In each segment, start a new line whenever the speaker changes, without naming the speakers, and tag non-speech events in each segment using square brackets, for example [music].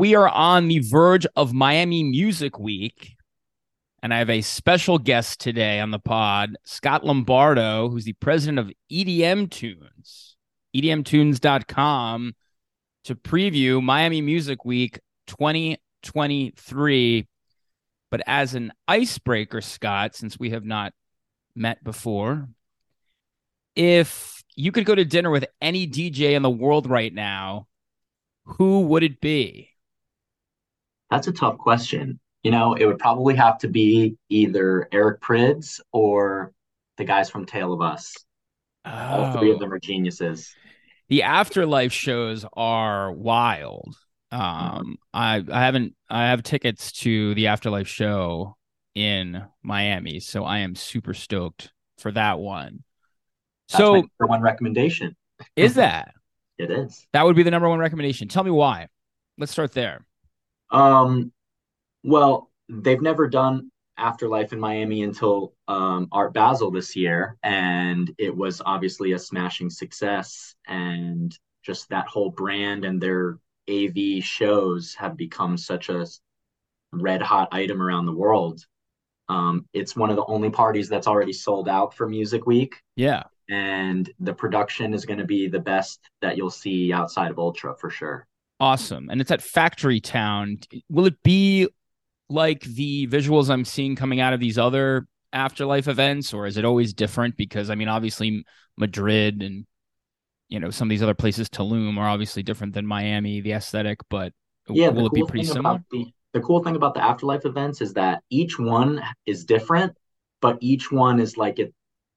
We are on the verge of Miami Music Week. And I have a special guest today on the pod, Scott Lombardo, who's the president of EDM Tunes, edmtunes.com, to preview Miami Music Week 2023. But as an icebreaker, Scott, since we have not met before, if you could go to dinner with any DJ in the world right now, who would it be?
That's a tough question. You know, it would probably have to be either Eric Prydz or the guys from Tale of Us. Oh. All three of oh. them are geniuses.
The afterlife shows are wild. Um, I I haven't I have tickets to the afterlife show in Miami, so I am super stoked for that one.
That's so number one recommendation
is that [laughs]
it is
that would be the number one recommendation. Tell me why. Let's start there.
Um, well, they've never done Afterlife in Miami until um, Art Basel this year, and it was obviously a smashing success. And just that whole brand and their AV shows have become such a red hot item around the world. Um, it's one of the only parties that's already sold out for Music Week.
Yeah.
And the production is going to be the best that you'll see outside of Ultra for sure.
Awesome. And it's at Factory Town. Will it be like the visuals I'm seeing coming out of these other afterlife events, or is it always different? Because I mean, obviously Madrid and you know some of these other places, Tulum, are obviously different than Miami, the aesthetic. But yeah, will it cool be pretty similar?
The, the cool thing about the afterlife events is that each one is different, but each one is like it.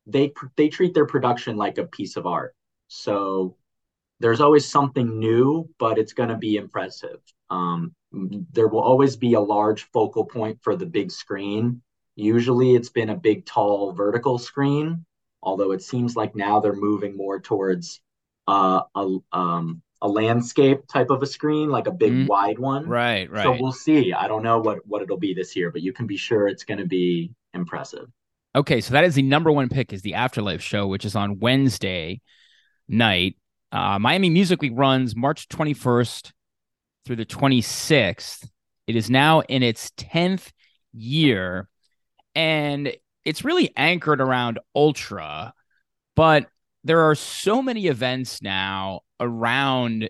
They they treat their production like a piece of art. So there's always something new, but it's going to be impressive. Um, there will always be a large focal point for the big screen. Usually it's been a big, tall, vertical screen, although it seems like now they're moving more towards uh, a, um, a landscape type of a screen, like a big, mm, wide one.
Right, right.
So we'll see. I don't know what, what it'll be this year, but you can be sure it's going to be impressive.
Okay, so that is the number one pick is the Afterlife show, which is on Wednesday night. Uh, Miami Music Week runs March 21st through the 26th. It is now in its 10th year, and it's really anchored around Ultra, but there are so many events now around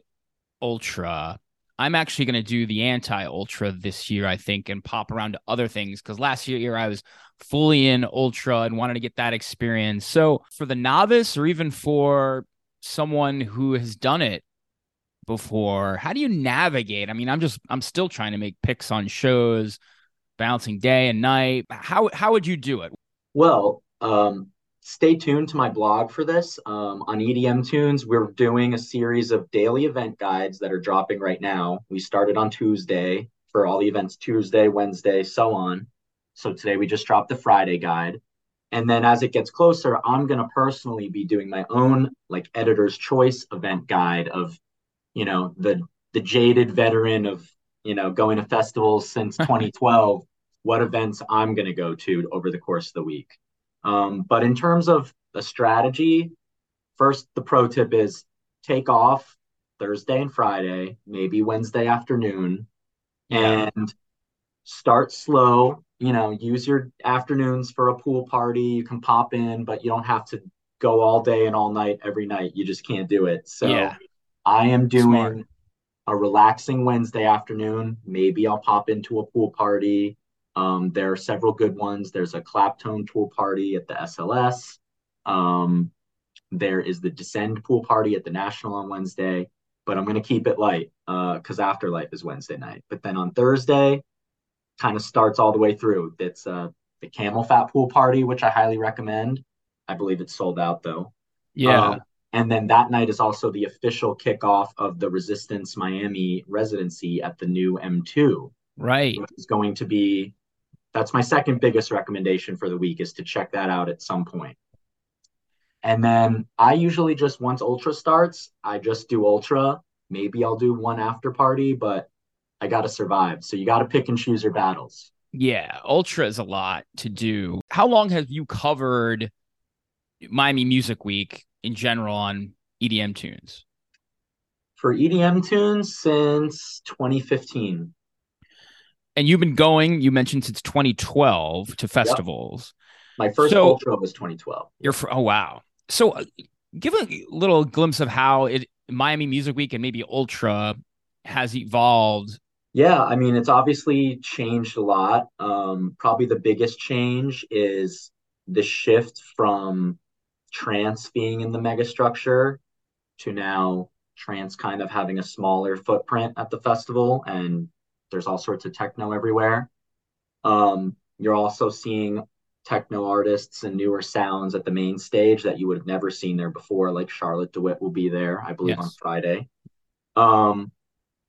Ultra. I'm actually going to do the anti Ultra this year, I think, and pop around to other things because last year I was fully in Ultra and wanted to get that experience. So for the novice or even for someone who has done it before, how do you navigate? I mean, I'm just I'm still trying to make picks on shows, balancing day and night. How how would you do it?
Well, um, stay tuned to my blog for this. Um, on EDM Tunes, we're doing a series of daily event guides that are dropping right now. We started on Tuesday for all the events Tuesday, Wednesday, so on. So today we just dropped the Friday guide. And then as it gets closer, I'm going to personally be doing my own like editor's choice event guide of, you know, the the jaded veteran of, you know, going to festivals since [laughs] 2012, what events I'm going to go to over the course of the week. Um, but in terms of the strategy, first the pro tip is take off Thursday and Friday, maybe Wednesday afternoon, yeah. and start slow you know, use your afternoons for a pool party. You can pop in, but you don't have to go all day and all night every night. You just can't do it. So yeah. I am doing Smart. a relaxing Wednesday afternoon. Maybe I'll pop into a pool party. Um, there are several good ones. There's a Claptone pool party at the SLS. Um, there is the Descend pool party at the National on Wednesday, but I'm going to keep it light because uh, Afterlife is Wednesday night. But then on Thursday, kind of starts all the way through. It's uh, the CamelPhat Pool Party, which I highly recommend. I believe it's sold out though.
Yeah. Um,
and then that night is also the official kickoff of the Resistance Miami residency at the new M2.
Right.
It's going to be that's my second biggest recommendation for the week is to check that out at some point. And then I usually just once Ultra starts, I just do Ultra. Maybe I'll do one after party, but I got to survive. So you got to pick and choose your battles.
Yeah, Ultra is a lot to do. How long have you covered Miami Music Week in general on EDM tunes?
For EDM tunes since 2015.
And you've been going, you mentioned since 2012 to festivals.
Yep. My first so, Ultra was 2012.
You're for, oh wow. So uh, give a little glimpse of how it Miami Music Week and maybe Ultra has evolved.
Yeah, I mean it's obviously changed a lot. Um, probably the biggest change is the shift from trance being in the megastructure to now trance kind of having a smaller footprint at the festival and there's all sorts of techno everywhere. Um, you're also seeing techno artists and newer sounds at the main stage that you would have never seen there before, like Charlotte de Witte will be there, I believe, yes. on Friday. Um,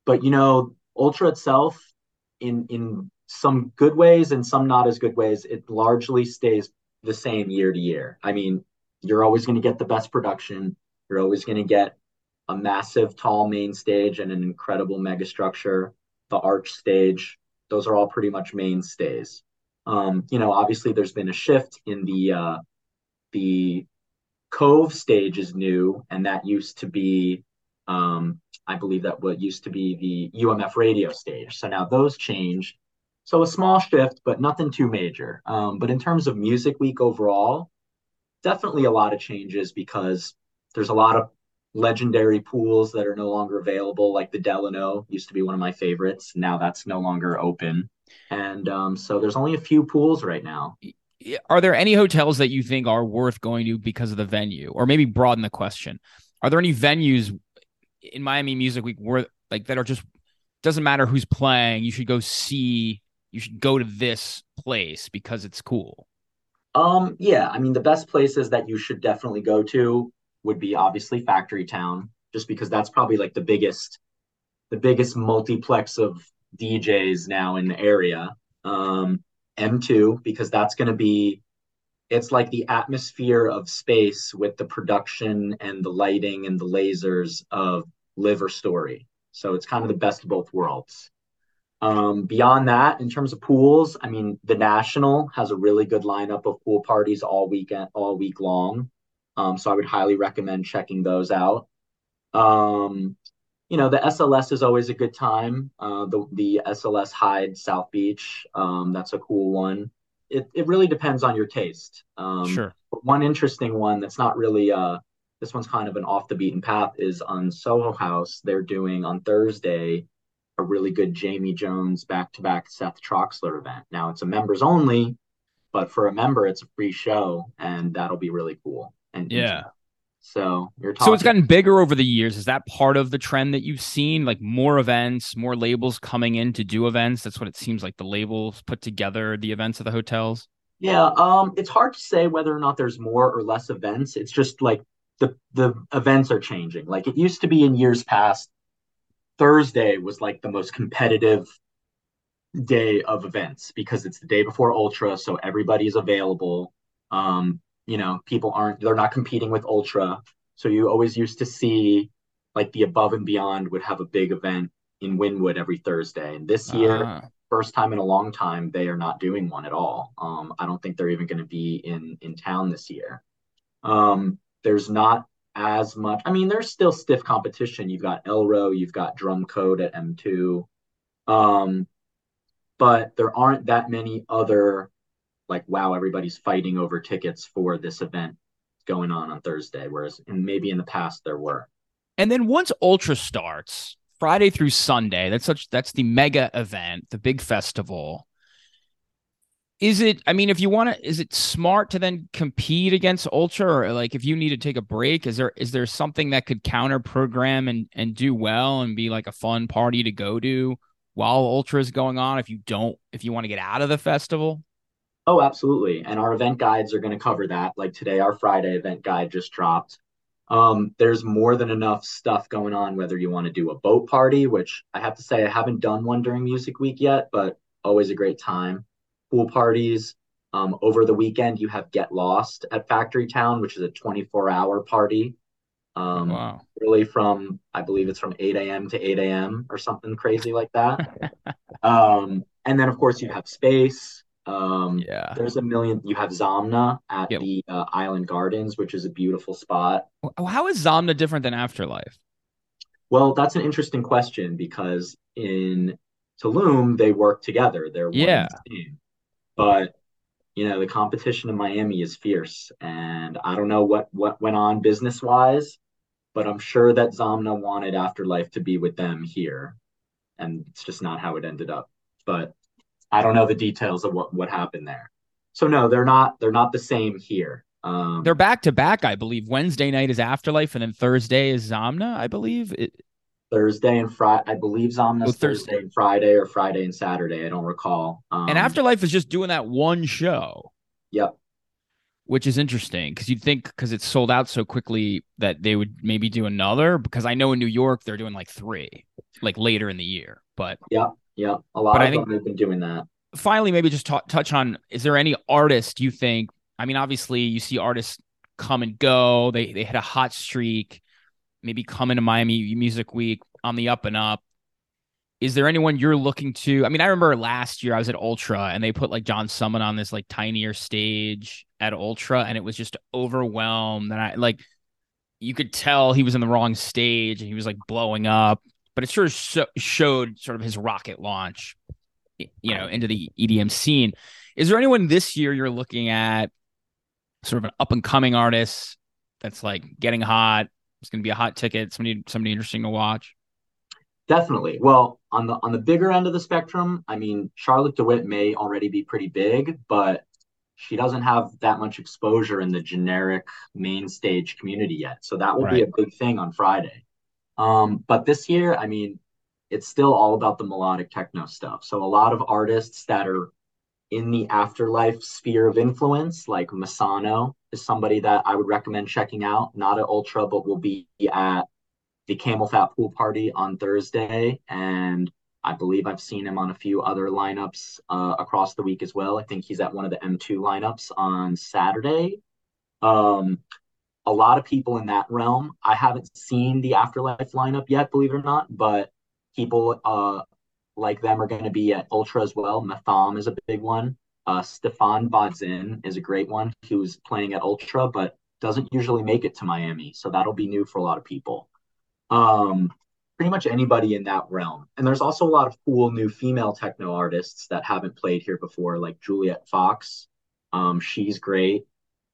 but you know, Ultra itself, in in some good ways and some not as good ways, it largely stays the same year to year. I mean, you're always going to get the best production. You're always going to get a massive, tall main stage and an incredible mega structure. The arch stage, those are all pretty much mainstays. Um, you know, obviously, there's been a shift in the uh, the Cove stage is new, and that used to be, um, I believe that what used to be the UMF radio stage. So now those changed. So a small shift, but nothing too major. Um, but in terms of Music Week overall, definitely a lot of changes because there's a lot of legendary pools that are no longer available, like the Delano used to be one of my favorites. Now that's no longer open. And um, so there's only a few pools right now.
Are there any hotels that you think are worth going to because of the venue? Or maybe broaden the question. Are there any venues in Miami Music Week where like that are just doesn't matter who's playing, you should go see, you should go to this place because it's cool?
Um, yeah, I mean the best places that you should definitely go to would be obviously Factory Town, just because that's probably like the biggest, the biggest multiplex of DJs now in the area. Um, M2 because that's going to be, it's like the atmosphere of space with the production and the lighting and the lasers of LIV or Story. So it's kind of the best of both worlds. Um, beyond that, in terms of pools, I mean, the National has a really good lineup of pool parties all weekend, all week long. Um, so I would highly recommend checking those out. Um, you know, the SLS is always a good time. Uh, the the SLS Hyde South Beach, um, that's a cool one. It it really depends on your taste. Um,
sure.
One interesting one that's not really uh, this one's kind of an off the beaten path is on Soho House. They're doing on Thursday a really good Jamie Jones back to back Seth Troxler event. Now it's a members only, but for a member, it's a free show, and that'll be really cool. And
yeah.
So you're talking.
So it's gotten bigger over the years. Is that part of the trend that you've seen? Like more events, more labels coming in to do events. That's what it seems like. The labels put together the events of the hotels.
Yeah, um, it's hard to say whether or not there's more or less events. It's just like the the events are changing. Like it used to be in years past, Thursday was like the most competitive day of events because it's the day before Ultra, so everybody's available. Um, you know, people aren't they're not competing with Ultra, so you always used to see like the Above and Beyond would have a big event in Wynwood every Thursday, and this year, uh-huh. first time in a long time, they are not doing one at all. Um, I don't think they're even going to be in in town this year. Um, there's not as much. I mean, there's still stiff competition. You've got Elrow, you've got Drumcode at M2. Um, but there aren't that many other like wow, everybody's fighting over tickets for this event going on on Thursday, whereas maybe in the past there were.
And then once Ultra starts, Friday through Sunday, that's such that's the mega event, the big festival is it i mean if you want to is it smart to then compete against ultra or like if you need to take a break is there is there something that could counter program and and do well and be like a fun party to go to while ultra is going on if you don't if you want to get out of the festival
oh absolutely and our event guides are going to cover that like today our friday event guide just dropped um, there's more than enough stuff going on whether you want to do a boat party which i have to say i haven't done one during music week yet but always a great time pool parties. Um, over the weekend, you have Get Lost at Factory Town, which is a 24 hour party. Um, wow. Really from, I believe it's from 8 a.m. to 8 a.m. or something crazy like that. [laughs] um, and then, of course, you have Space. Um, yeah. There's a million. You have Zamna at yep. the uh, Island Gardens, which is a beautiful spot.
How is Zamna different than Afterlife?
Well, that's an interesting question because in Tulum they work together. They're
Yeah.
same. But you know, the competition in Miami is fierce, and I don't know what what went on business wise, but I'm sure that Zamna wanted Afterlife to be with them here, and it's just not how it ended up. But I don't know the details of what what happened there. So no, they're not they're not the same here. Um,
They're back to back, I believe. Wednesday night is Afterlife, and then Thursday is Zamna, I believe. It,
Thursday and Friday. I believe Zamna's
Oh, Thurs-
Thursday and Friday or Friday and Saturday. I don't recall. Um,
and Afterlife is just doing that one show,
Yep.
which is interesting because you'd think because it's sold out so quickly that they would maybe do another. Because I know in New York they're doing like three, like later in the year. But
Yep. Yep. A lot
But I
of
think-
them have been doing that.
finally, maybe just ta- touch on: is there any artist you think? I mean, obviously you see artists come and go. They they hit a hot streak, maybe come into Miami Music Week on the up and up. Is there anyone you're looking to? I mean, I remember last year I was at Ultra and they put like John Summit on this like tinier stage at Ultra, and it was just overwhelmed. And I like you could tell he was in the wrong stage and he was like blowing up, but it sort of sho- showed sort of his rocket launch, you know, into the EDM scene. Is there anyone this year you're looking at, sort of an up and coming artist that's like getting hot? It's going to be a hot ticket. Somebody, somebody interesting to watch.
Definitely. Well, on the on the bigger end of the spectrum, I mean, Charlotte de Witte may already be pretty big, but she doesn't have that much exposure in the generic main stage community yet. So that will be a big thing on Friday. Um, but this year, I mean, it's still all about the melodic techno stuff. So a lot of artists that are in the afterlife sphere of influence, like Massano, is somebody that I would recommend checking out. Not at Ultra, but will be at the CamelPhat Pool Party on Thursday, and I believe I've seen him on a few other lineups uh, across the week as well. I think he's at one of the M2 lineups on Saturday. Um, a lot of people in that realm. I haven't seen the Afterlife lineup yet, believe it or not, but people uh, like them are going to be at Ultra as well. Mathame is a big one. Uh, Stephan Bodzin is a great one who's playing at Ultra, but doesn't usually make it to Miami. So that'll be new for a lot of people. Um, pretty much anybody in that realm. And there's also a lot of cool new female techno artists that haven't played here before, like Juliet Fox. Um, she's great.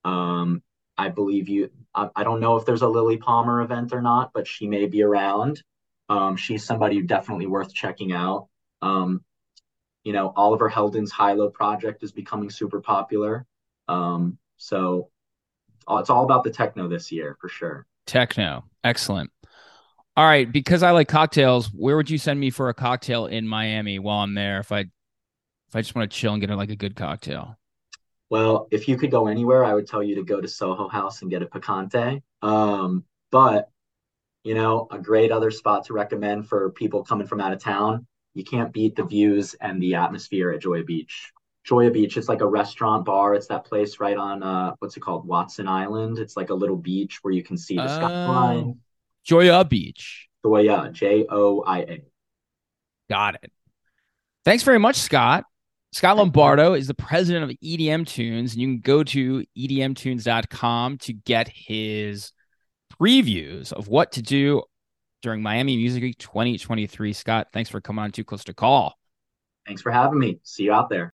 Um, I believe you. I, I, don't know if there's a Lilly Palmer event or not, but she may be around. Um, she's somebody definitely worth checking out. Um, you know, Oliver Heldens' HI-LO project is becoming super popular. Um, so it's all about the techno this year for sure.
Techno, excellent. All right, because I like cocktails, where would you send me for a cocktail in Miami while I'm there? If I if I just want to chill and get like a good cocktail.
Well, if you could go anywhere, I would tell you to go to Soho House and get a picante. Um, but you know, a great other spot to recommend for people coming from out of town. You can't beat the views and the atmosphere at Joia Beach. Joia Beach, it's like a restaurant bar. It's that place right on uh what's it called? Watson Island. It's like a little beach where you can see the
Oh.
skyline.
Joia Beach.
Joia, J O I A.
Got it. Thanks very much, Scott. Scott Lombardo is the president of EDM Tunes, and you can go to edmtunes.com to get his previews of what to do during Miami Music Week 2023. Scott, thanks for coming on Too Close to Call.
Thanks for having me. See you out there.